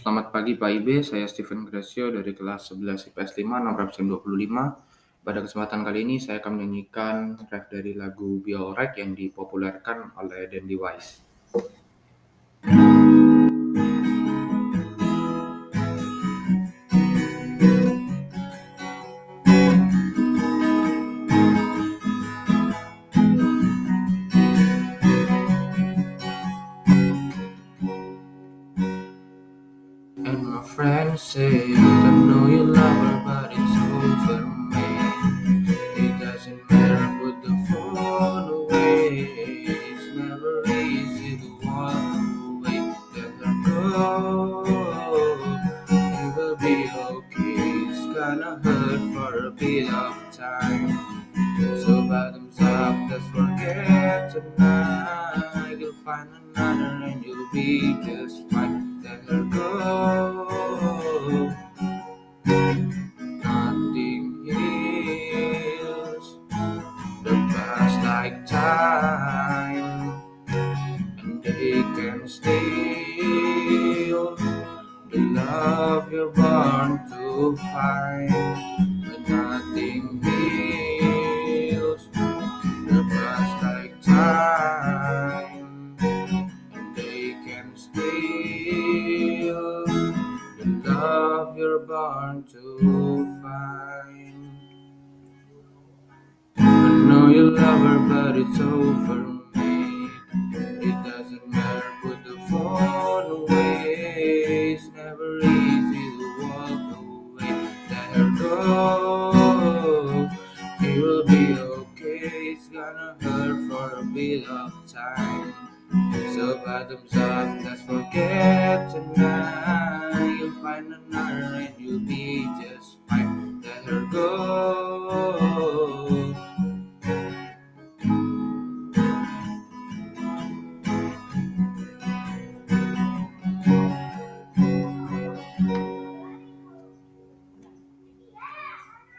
Selamat pagi Pak Ibe, saya Steven Gracio dari kelas 11 IPS 5 nomor absen 25. Pada kesempatan kali ini saya akan menyanyikan ref dari lagu Alright yang dipopulerkan oleh Dandy Wise. And my friends say, I know you love her, but it's over, man. It doesn't matter, put the phone away. It's never easy to walk away. Let her go. It will be okay. It's gonna hurt for a bit of time. So bottoms up, let's forget tonight. You'll find another and you'll be just fine. Let her go. Time, and they can steal oh, the love you're born to find. But nothing heals the past like time, and they can steal the love you're born to find. You love her, but it's over, me. It doesn't matter, put the phone away. It's never easy to walk away. Let her go. It will be okay. It's gonna hurt for a bit of time. So bottoms up, let's forget tonight. You'll find another and you'll be